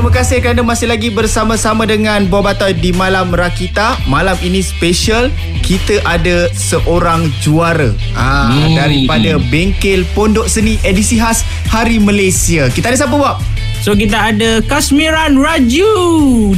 terima kasih kerana masih lagi bersama-sama dengan Bob Atoy di Malam Rakita. Malam ini special, kita ada seorang juara ah, hmm. daripada Bengkel Pondok Seni edisi khas Hari Malaysia. Kita ada siapa Bob? So kita ada Kasmiran Raju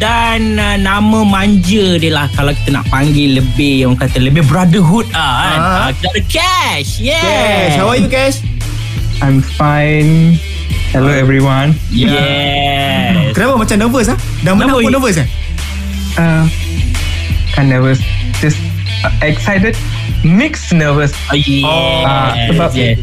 dan uh, nama manja dia lah kalau kita nak panggil lebih orang kata lebih brotherhood ah kan. Ah. Uh, kita ada Cash. Yeah. Cash, how are you Cash? I'm fine. Hello everyone. Yes. Kenapa macam nervous ah? Dah menang pun nervous eh? Uh, kind nervous. Just uh, excited. Mixed nervous. Oh, yes. Ah, sebab yes.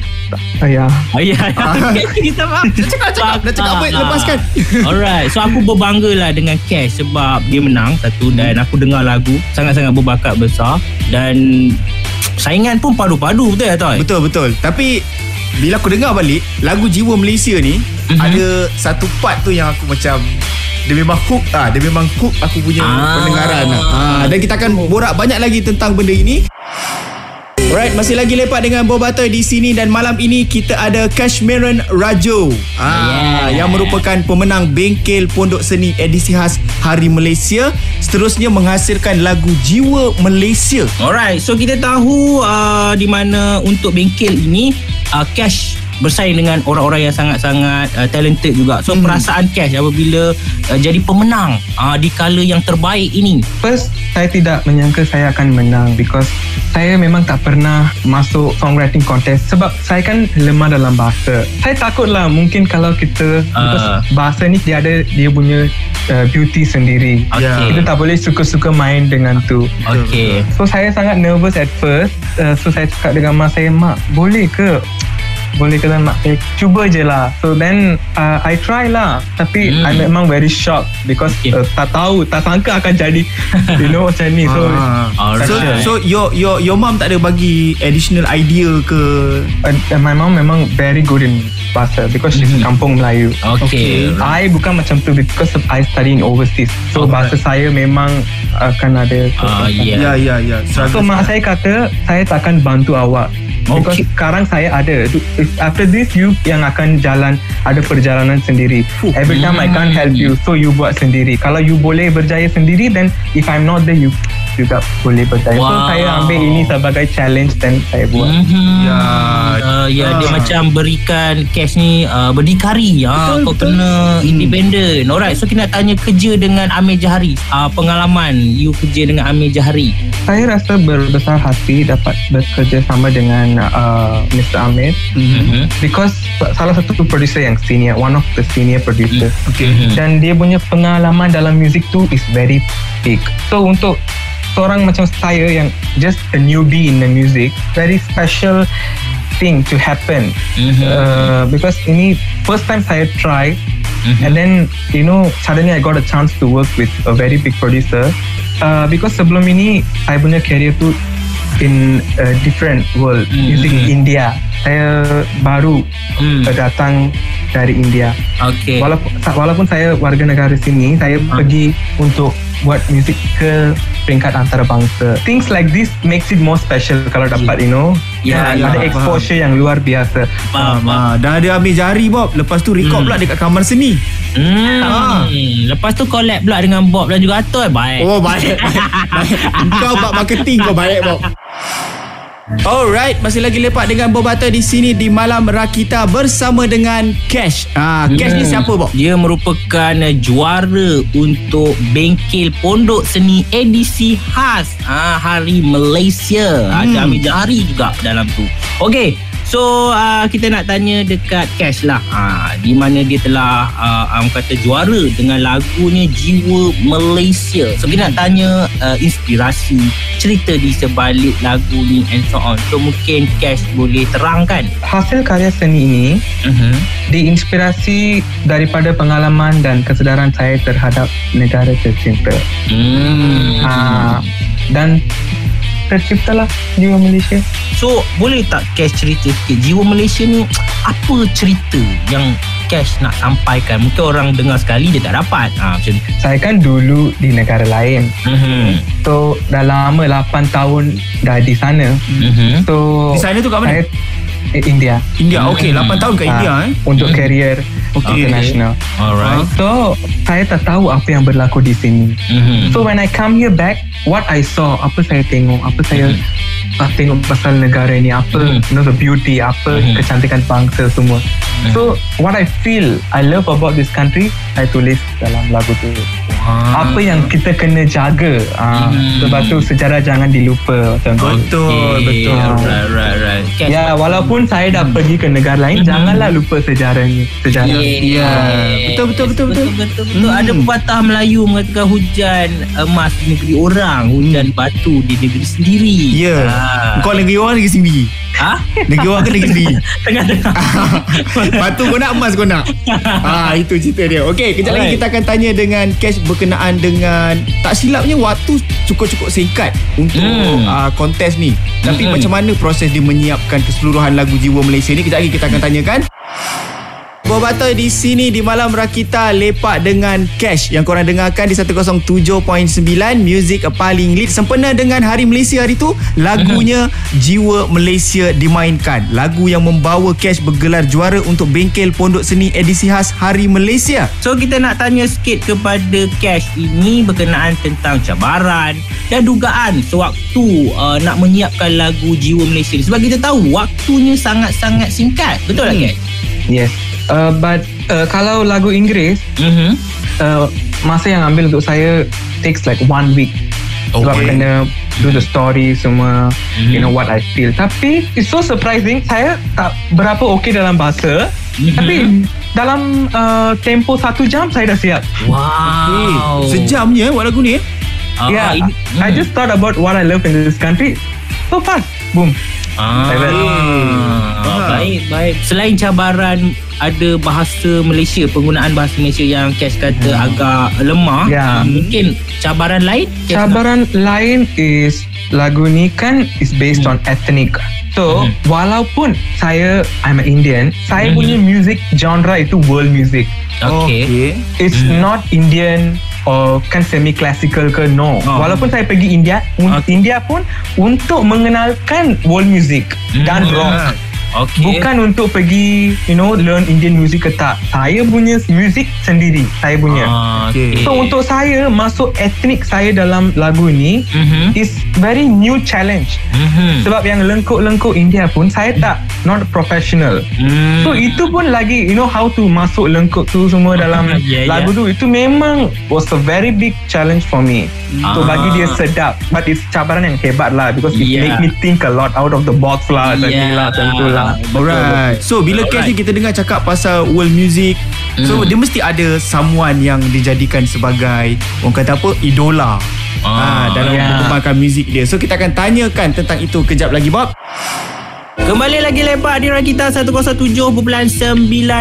Uh, yeah. Oh ya, okay, kita faham. Cakap, cakap. Dah cakap apa? Lepaskan. Alright, so aku berbangga lah dengan Cash sebab dia menang satu dan aku dengar lagu sangat-sangat berbakat besar dan saingan pun padu-padu betul Toy? Betul betul. Tapi bila aku dengar balik lagu Jiwa Malaysia ni Mhm. ada satu part tu yang aku macam dia memang hook ah dia memang hook aku punya Ah. pendengaran ah. ah dan kita akan borak banyak lagi tentang benda ini Alright, masih lagi lepak dengan Bob Atoy di sini dan malam ini kita ada Kashmiran Rajo. Ah, Yeah. yang merupakan pemenang Bengkel Pondok Seni edisi khas Hari Malaysia. Seterusnya menghasilkan lagu Jiwa Malaysia. Alright, so kita tahu uh, di mana untuk bengkel ini uh, Cash bersaing dengan orang-orang yang sangat-sangat uh, talented juga. So hmm. perasaan Cash apabila uh, jadi pemenang uh, di kala yang terbaik ini. First, saya tidak menyangka saya akan menang because saya memang tak pernah masuk songwriting contest sebab saya kan lemah dalam bahasa. Saya takut lah mungkin kalau kita Ah. because bahasa ni dia ada dia punya uh, beauty sendiri. Okay. Kita tak boleh suka-suka main dengan tu. Okay. So saya sangat nervous at first. Uh, so saya cakap dengan mak saya, mak boleh ke? Boleh ke mak saya cuba je lah. So then uh, I try lah. Tapi Hmm. I memang very shocked because Okay. uh, tak tahu, tak sangka akan jadi you know macam ni. So Ah. So so your your your mom tak ada bagi additional idea ke uh, my mom memang very good in bahasa because she's Mhm. kampung Melayu. Okay. I bukan macam tu because I study in overseas. So Alright. bahasa saya memang akan ada Ah, Ya yeah. ya ya So mak saya kata Saya takkan bantu awak Because Okay. sekarang saya ada After this You yang akan jalan Ada perjalanan sendiri. Every time I can't help you So you buat sendiri. Kalau you boleh berjaya sendiri Then if I'm not there You juga boleh berjaya So Wow. saya ambil ini sebagai challenge Dan saya buat Mm-hmm. Ya. uh, ya dia Ah. macam berikan cash ni uh, berdikari ah Betul, kau betul. kena independent alright so kita nak tanya kerja dengan Amir Jahari uh, pengalaman you kerja dengan Amir Jahari Saya rasa berbesar hati Dapat bekerja sama dengan uh, Mr. Amir mm-hmm. Because salah satu producer yang senior One of the senior producer Okay Mhm. dan dia punya pengalaman dalam muzik tu is very big. So untuk seorang macam saya yang just a newbie in the music, very special thing to happen. Mhm. Uh, because ini first time saya try Mhm. and then you know suddenly I got a chance to work with a very big producer. Uh, because sebelum ini saya punya career tu in a different world, Mhm. music India. Saya baru uh, datang dari India. okay Walaupun walaupun saya warga negara sini, saya Hmm. pergi untuk buat muzik ke peringkat antarabangsa. Things like this makes it more special kalau dapat, you know. Ya, Dan ya, ada faham. exposure yang luar biasa. faham, faham. Ah, dah ada ambil jari Bob Lepas tu record Hmm. pula dekat kamar seni Hmm. Ah. Lepas tu collab pula dengan Bob dan juga Atoy baik. Oh baik, baik, baik. Kau buat marketing kau baik Bob Alright, masih lagi lepak dengan Bob Atta di sini di Malam Rakita bersama dengan Cash. Ah, Cash ni Hmm. siapa Bob? Dia merupakan uh, juara untuk Bengkel Pondok Seni edisi khas ah, Hari Malaysia. Hmm. Ada Amir Jahari juga dalam tu. Okey, so uh, kita nak tanya dekat Cash lah. Ah, di mana dia telah uh, um, kata juara dengan lagunya Jiwa Malaysia. So kita nak tanya uh, inspirasi, cerita di sebalik lagu ni and so on. So mungkin Cash boleh terangkan. Hasil karya seni ini Uh-huh. diinspirasi daripada pengalaman dan kesedaran saya terhadap negara tercinta. Hmm. Ah, dan terciptalah jiwa Malaysia. So boleh tak Cash cerita sikit Jiwa Malaysia ni Apa cerita Yang Cash nak sampaikan Mungkin orang dengar sekali Dia tak dapat ha, Macam tu Saya kan dulu di negara lain. mm-hmm. So dah lama 8 tahun dah di sana. Mm-hmm. So Di sana tu kat mana? Saya eh, India. India. Okey, 8 tahun kat Ah, India eh. Untuk career Okay. international. Alright. So saya tak tahu apa yang berlaku di sini. Mhm. So when I come here back, what I saw, apa saya tengok, apa saya uh, tengok pasal negara ni, apa Mhm. you know the beauty, apa Mhm. kecantikan bangsa semua. So what I feel, I love about this country, saya tulis dalam lagu tu. Wah. Apa yang kita kena jaga. Uh, Mhm. Sebab tu sejarah jangan dilupa. Macam tu. Betul, Okay. betul. Right, right, right. Cash. Ya, walaupun saya dah pergi ke negara lain, Mhm. janganlah lupa sejarah ni. Sejarah. Ya. Betul, betul, betul, betul. betul, betul, betul. Hmm. Ada pepatah Melayu mengatakan hujan emas di negeri orang, hujan batu di negeri sendiri. Ya. Ah. Kau negeri orang negeri sendiri. Ha? Negeri orang ke negeri sendiri? Tengah-tengah. Batu kau nak emas kau nak ah Itu cerita dia Okey kejap lagi Alright. kita akan tanya dengan Cash berkenaan dengan Tak silapnya waktu cukup-cukup singkat Untuk Hmm. uh, kontes ni Tapi Hmm. macam mana proses dia menyiapkan Keseluruhan lagu Jiwa Malaysia ni Kejap lagi kita akan tanyakan Bobatoi di sini di Malam Rakita lepak dengan Cash yang korang dengarkan di 107.9 muzik paling lead sempena dengan Hari Malaysia hari tu lagunya Jiwa Malaysia dimainkan lagu yang membawa Cash bergelar juara untuk bengkel Pondok Seni edisi khas Hari Malaysia So kita nak tanya sikit kepada Cash ini berkenaan tentang cabaran dan dugaan sewaktu uh, nak menyiapkan lagu Jiwa Malaysia ni. Sebab kita tahu waktunya sangat-sangat singkat. Betul tak Hmm. Cash? Yes. Uh, but uh, kalau lagu Inggeris, Mhm. uh, masa yang ambil untuk saya takes like one week. Sebab Okay. kena do the story semua, Mhm. you know what I feel. Tapi it's so surprising, saya tak berapa okay dalam bahasa. Mhm. Tapi dalam uh, tempo satu jam saya dah siap. Wow. Eh, Sejam je eh, buat lagu ni eh Ah, yeah, ini, I hmm. just thought about what I love in this country. So fast, boom. Ah, Like that. ah, baik, baik. Selain cabaran ada bahasa Malaysia, penggunaan bahasa Malaysia yang Cash kata agak lemah. Ya. Mungkin cabaran lain? Cash nak- Cabaran lain is lagu ni kan is based on ethnic. So, Mhm. walaupun saya I'm an Indian, saya Mhm. punya music genre itu world music. Okay. It's Mhm. not Indian or kan semi classical ke no. Oh. Walaupun saya pergi India, Okay. India pun untuk mengenalkan world music dan Mhm. rock. Okay. Bukan untuk pergi you know learn Indian music ke tak. Saya punya music sendiri, saya punya. Ah, Okay. So untuk saya masuk etnik saya dalam lagu ni Mhm. is very new challenge. Mhm. Sebab yang lengkuk-lengkuk India pun saya tak not professional. Hmm. So itu pun lagi you know how to masuk lengkuk tu semua dalam Yeah, lagu tu itu memang was a very big challenge for me. So Ah. bagi dia sedap but it's cabaran yang hebat lah because it Yeah. make me think a lot out of the box lah macam ni lah tu lah. Alright So bila Cash ni kita dengar cakap pasal world music So Hmm. dia mesti ada someone yang dijadikan sebagai Orang kata apa Idola Ah, ah, Dalam ya. mengembangkan muzik dia So kita akan tanyakan tentang itu kejap lagi Bob Kembali lagi lepak di Rakita 107.9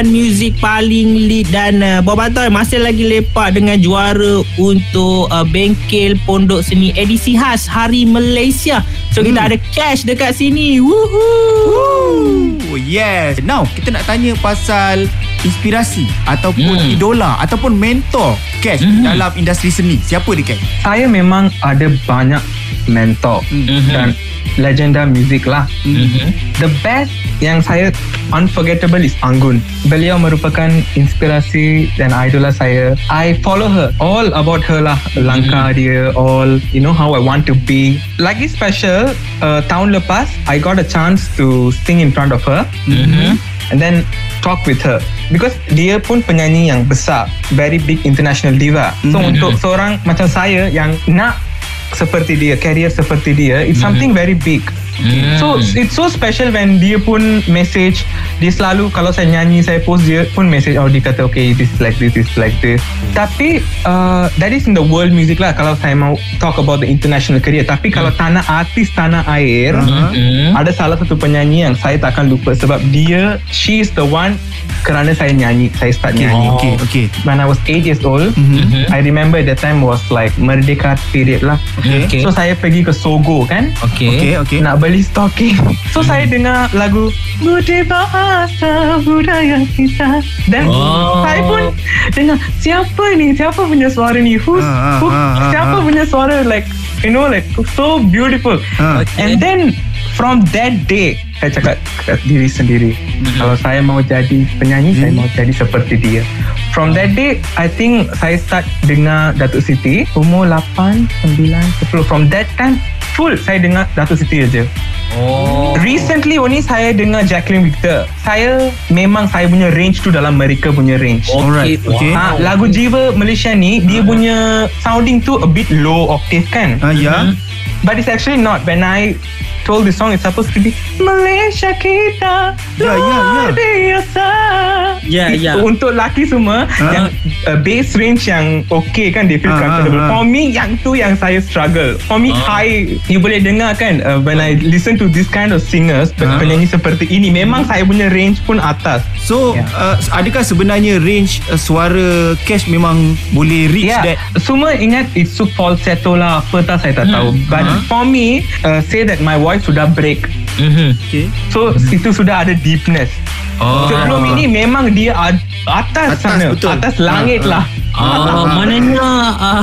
Muzik paling lead Dan uh, Bob Atoy masih lagi lepak dengan juara Untuk uh, Bengkel Pondok Seni edisi khas Hari Malaysia So kita Hmm. ada cash dekat sini Woohoo Oh yes Now kita nak tanya pasal Inspirasi Ataupun Hmm. idola Ataupun mentor Cash Mhm. dalam industri seni Siapa dia Cash? Saya memang ada banyak mentor Mhm. dan legenda muzik lah. Mhm. The best yang saya unforgettable is Anggun. Beliau merupakan inspirasi dan idola saya. I follow her. All about her lah. Langkah dia, all, you know how I want to be. Lagi special, uh, tahun lepas, I got a chance to sing in front of her. Mhm. And then talk with her because dia pun penyanyi yang besar very big international diva so Mhm. untuk seorang macam saya yang nak seperti dia career seperti dia it's something very big Mhm. So it's so special when dia pun message dia selalu kalau saya nyanyi saya post dia pun message oh dia kata okay this is like this this is like this tapi uh, that is in the world music lah kalau saya mau talk about the international career tapi kalau tanah artis tanah air Mhm. ada salah satu penyanyi yang saya takkan lupa sebab dia she is the one kerana saya nyanyi saya start Okay, nyanyi okay, okay. when I was 8 years old Mhm. I remember that time was like Merdeka period lah Okay. so saya pergi ke Sogo kan Okay. Okay, okay. nak beli stocking so saya dengar lagu Budi Bahasa Budaya Kita dan Oh. saya pun dengar siapa ni siapa punya suara ni Who's, Ah, ah, who, ah, ah, siapa ah. punya suara like you know like so beautiful Ah. Okay. and then from that day saya cakap kat diri sendiri Mhm. kalau saya mau jadi penyanyi saya mau jadi seperti dia from that day I think saya start dengar Datuk Siti umur 8 9 10 from that time full saya dengar Datuk Siti aja Oh. Recently only saya dengar Jacqueline Victor. Saya memang saya punya range tu dalam mereka punya range. Okay. Alright, okay. Ha, lagu Jiwa Malaysia ni dia punya sounding tu a bit low octave kan. Ah, ya. But it's actually not. When I told the song it's supposed to be Malaysia kita Ya, ya, ya. luar biasa. Ya, ya. Untuk laki semua Ha? yang uh, bass range yang okay kan they feel ha, comfortable. ha. For me yang tu yang saya struggle. For me Ha. high you boleh dengar kan uh, when I listen to this kind of singers Ha. penyanyi seperti ini memang saya punya range pun atas. So, Ya. uh, adakah sebenarnya range uh, suara Cash memang boleh reach Yeah, that? semua ingat itu falsetto lah apa tak saya tak Hmm. tahu. But Uh-huh. for me, uh, say that my voice sudah break. Mhm. Okay. So itu sudah ada deepness. Oh. Sebelum ini memang dia ad- atas, Atas, sana, betul. atas langit Ah, lah. Ah, maknanya uh,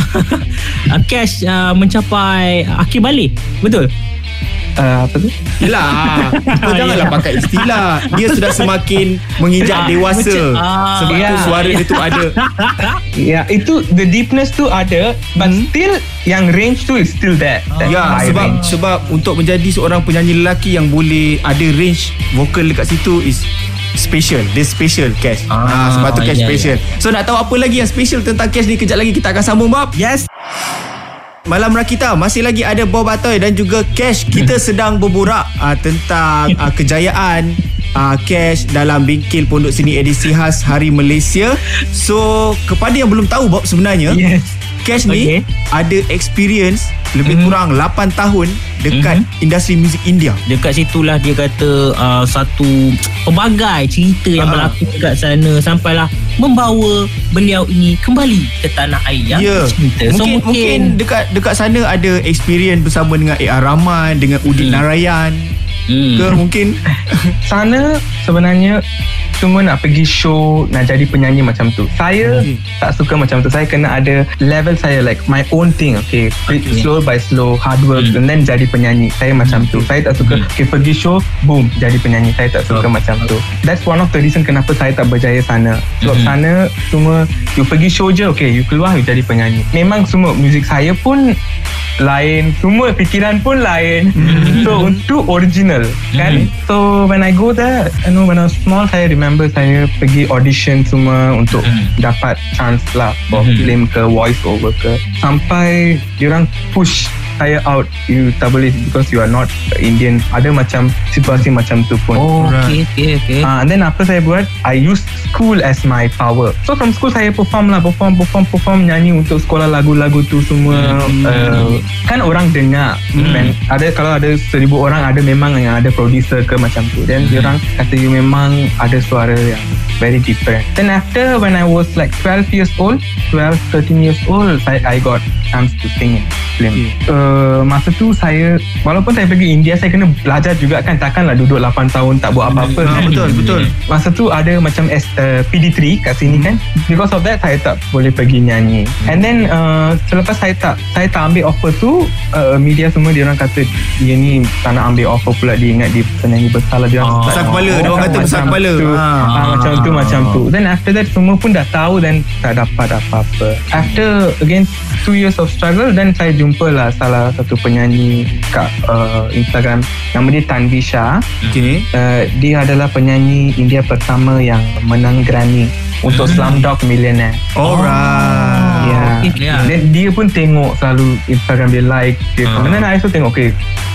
cash uh, mencapai akhir balik. Betul? Uh, apa tu? Yelah Kau janganlah pakai istilah Dia sudah semakin Menginjak Ah, dewasa ah, Sebab tu ya. suara dia tu ada Ya, itu the deepness tu ada, but Hmm. still yang range tu is still there. That's Ya my sebab range. sebab untuk menjadi seorang penyanyi lelaki yang boleh ada range vokal dekat situ is special. Dia special Cash. Ah, Ah, sebab tu Cash ya, special. So nak tahu apa lagi yang special tentang Cash ni kejap lagi kita akan sambung bab. Yes. Malam Rakita masih lagi ada Bob Atoy dan juga Cash. Kita sedang berborak uh, tentang uh, kejayaan uh, Cash dalam bengkel Pondok Seni edisi khas Hari Malaysia. So kepada yang belum tahu Bob sebenarnya Yes. Cash ni Okay. ada experience lebih Mhm. kurang 8 tahun dekat Mhm. industri muzik India. Dekat situlah dia kata uh, satu pelbagai cerita yang Ah. berlaku dekat sana sampailah membawa beliau ini kembali ke tanah air yang Ya. tercinta. So Mungkin, mungkin dekat dekat sana ada experience bersama dengan A.R. Rahman, dengan Udin Hmm. Narayan. hmm. Ke mungkin Sana sebenarnya semua nak pergi show nak jadi penyanyi macam tu. Saya Okay. tak suka macam tu. Saya kena ada level saya like my own thing. Okay, Okay. slow by slow, hard work Hmm. and then jadi penyanyi. Saya macam tu. Saya tak suka Hmm. okay pergi show, boom jadi penyanyi. Saya tak suka Oh. macam tu. That's one of the reason kenapa saya tak berjaya sana. Sebab Hmm. sana semua you pergi show je, okay, you keluar you jadi penyanyi. Memang semua muzik saya pun lain, semua fikiran pun lain. Hmm. So untuk original kan. Hmm. So when I go there, you know when I was small, saya remember saya pergi audition semua untuk Hmm. dapat chance lah for Hmm. film ke voice over ke. Sampai diorang push saya out you tak boleh because you are not Indian ada macam situasi macam tu pun Oh, okay, okay, okay. Ah, and then apa saya buat I use school as my power So from school saya perform lah Perform, perform, perform Nyanyi untuk sekolah lagu-lagu tu semua Hmm. uh, Kan orang dengar Hmm. When ada Kalau ada seribu orang Ada memang yang ada producer ke macam tu Then Hmm. orang kata you memang Ada suara yang Very different Then after When I was like 12 years old 12, 13 years old I, I got chance to sing in film Okay. uh, Masa tu saya Walaupun saya pergi India Saya kena belajar juga kan Takkanlah duduk 8 tahun Tak buat apa-apa Ah, kan betul betul. Masa tu ada macam S, uh, PD3 kat sini kan Because of that Saya tak boleh pergi nyanyi And then uh, Selepas saya tak Saya tak ambil offer tu uh, Media semua dia orang kata Dia ni tak nak ambil offer pula Dia ingat dia penyanyi besar lah Dia orang Oh. Besar kepala, dia orang kata besar kepala. tu. Ah. Ah, Macam tu macam tu Then after that Semua pun dah tahu Dan tak dapat apa-apa After again Two years of struggle Then saya jumpa lah Salah satu penyanyi Kat uh, Instagram Nama dia Tanvi Shah Okay. Uh, dia adalah penyanyi India pertama yang menang Grammy untuk Slumdog Millionaire. Alright. Ya. okay, yeah. Dan dia pun tengok selalu Instagram dia like dia Ah. comment. Dan I also tengok okay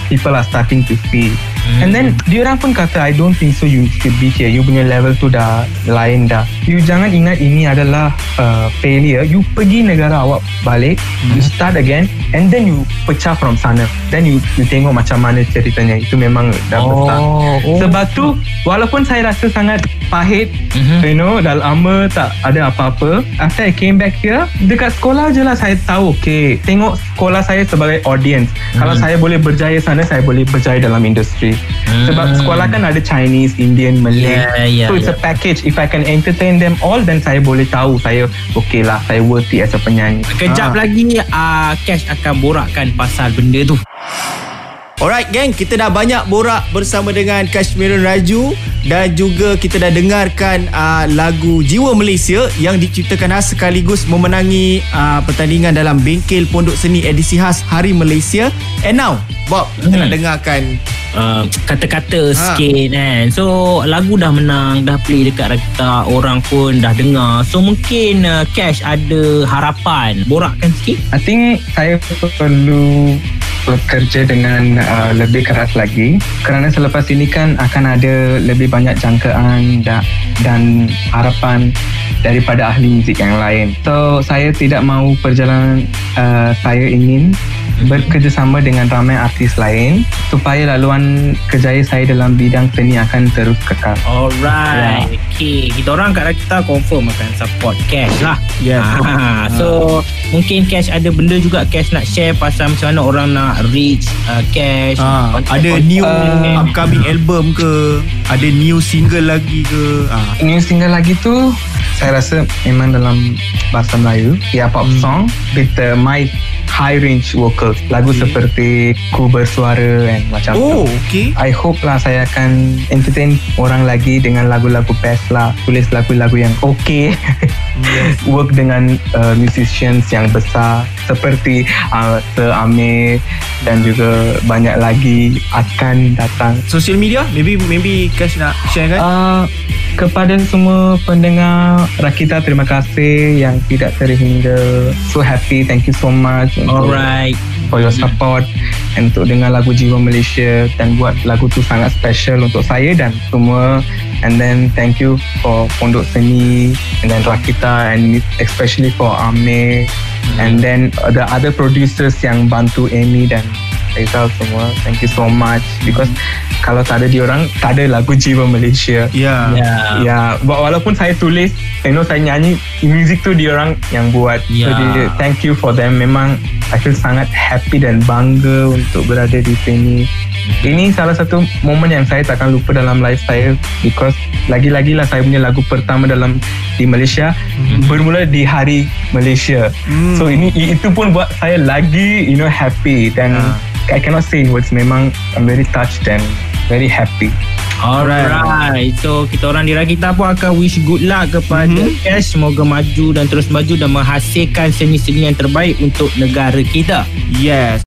people are starting to see. Hmm. And then dia orang pun kata I don't think so you should be here. You punya level tu dah lain dah. You jangan ingat ini adalah uh, failure. You pergi negara awak balik, you start again and then you pecah from sana. Then you, you tengok macam mana ceritanya. Itu memang dah besar. oh, oh. Sebab tu walaupun saya rasa sangat pahit Mhm. you know dah lama tak ada apa-apa after I came back here dekat sekolah je lah saya tahu okay tengok sekolah saya sebagai audience kalau Mhm. saya boleh berjaya sana saya boleh berjaya dalam industri sebab Hmm. sekolah kan ada Chinese Indian Malay Yeah, yeah, so it's a yeah. package if I can entertain them all then saya boleh tahu saya okay lah saya worthy as a penyanyi Kejap Ah. lagi uh, Cash akan borakkan pasal benda tu Alright gang, kita dah banyak borak bersama dengan Kashmirun Raju dan juga kita dah dengarkan uh, lagu Jiwa Malaysia yang diciptakan khas sekaligus memenangi uh, pertandingan dalam Bengkel Pondok Seni edisi khas Hari Malaysia. And now, Bob, kita Hmm. nak dengarkan uh, kata-kata Ha. sikit kan. So lagu dah menang, dah play dekat Rakita, orang pun dah dengar. So mungkin uh, Cash ada harapan. Borakkan sikit. I think saya perlu bekerja dengan uh, lebih keras lagi kerana selepas ini kan akan ada lebih banyak jangkaan da- dan harapan daripada ahli muzik yang lain. So saya tidak mahu perjalanan uh, saya ingin bekerjasama dengan ramai artis lain supaya laluan kerjaya saya dalam bidang seni akan terus kekal. Alright. Yeah. Okay. Kita orang kat Rakita confirm akan support Cash lah. Yes. Ah, so mungkin Cash ada benda juga Cash nak share pasal macam mana orang nak reach uh, Cash. Ah, Contact- ada new Uh, upcoming album ke? Ada new single lagi ke? Ah. New single lagi tu saya rasa memang dalam bahasa Melayu ya pop Hmm. song with the my high range vocals lagu Okay. seperti ku bersuara and macam Oh, tu okay. I hope lah saya akan entertain orang lagi dengan lagu-lagu best lah tulis lagu-lagu yang okay Yes. work dengan uh, musicians yang besar seperti uh, Sir Amir dan juga banyak lagi akan datang Social media? Maybe maybe Cash nak share kan? Uh, kepada semua pendengar Rakita terima kasih yang tidak terhingga. So happy. Thank you so much Alright. for your support and untuk dengar lagu Jiwa Malaysia dan buat lagu tu sangat special untuk saya dan semua. And then thank you for Pondok Seni and then Rakita and especially for Amir. And then the other producers yang bantu Amy dan Rizal semua thank you so much because kalau tak ada diorang tak ada lagu Jiwa Malaysia Ya. Ya. Ya, wa- walaupun saya tulis, you know saya nyanyi, music tu diorang yang buat. Ya. Jadi thank you for them. Memang I feel sangat happy dan bangga untuk berada di sini. Ini salah satu momen yang saya takkan lupa dalam life saya because lagi-lagi lah saya punya lagu pertama dalam di Malaysia bermula di hari Malaysia. Hmm. So ini itu pun buat saya lagi you know happy dan I cannot say in words memang I'm very touched and very happy. Alright. So kita orang di Rakita pun akan wish good luck kepada Mhm. Cash semoga maju dan terus maju dan menghasilkan seni-seni yang terbaik untuk negara kita. Yes.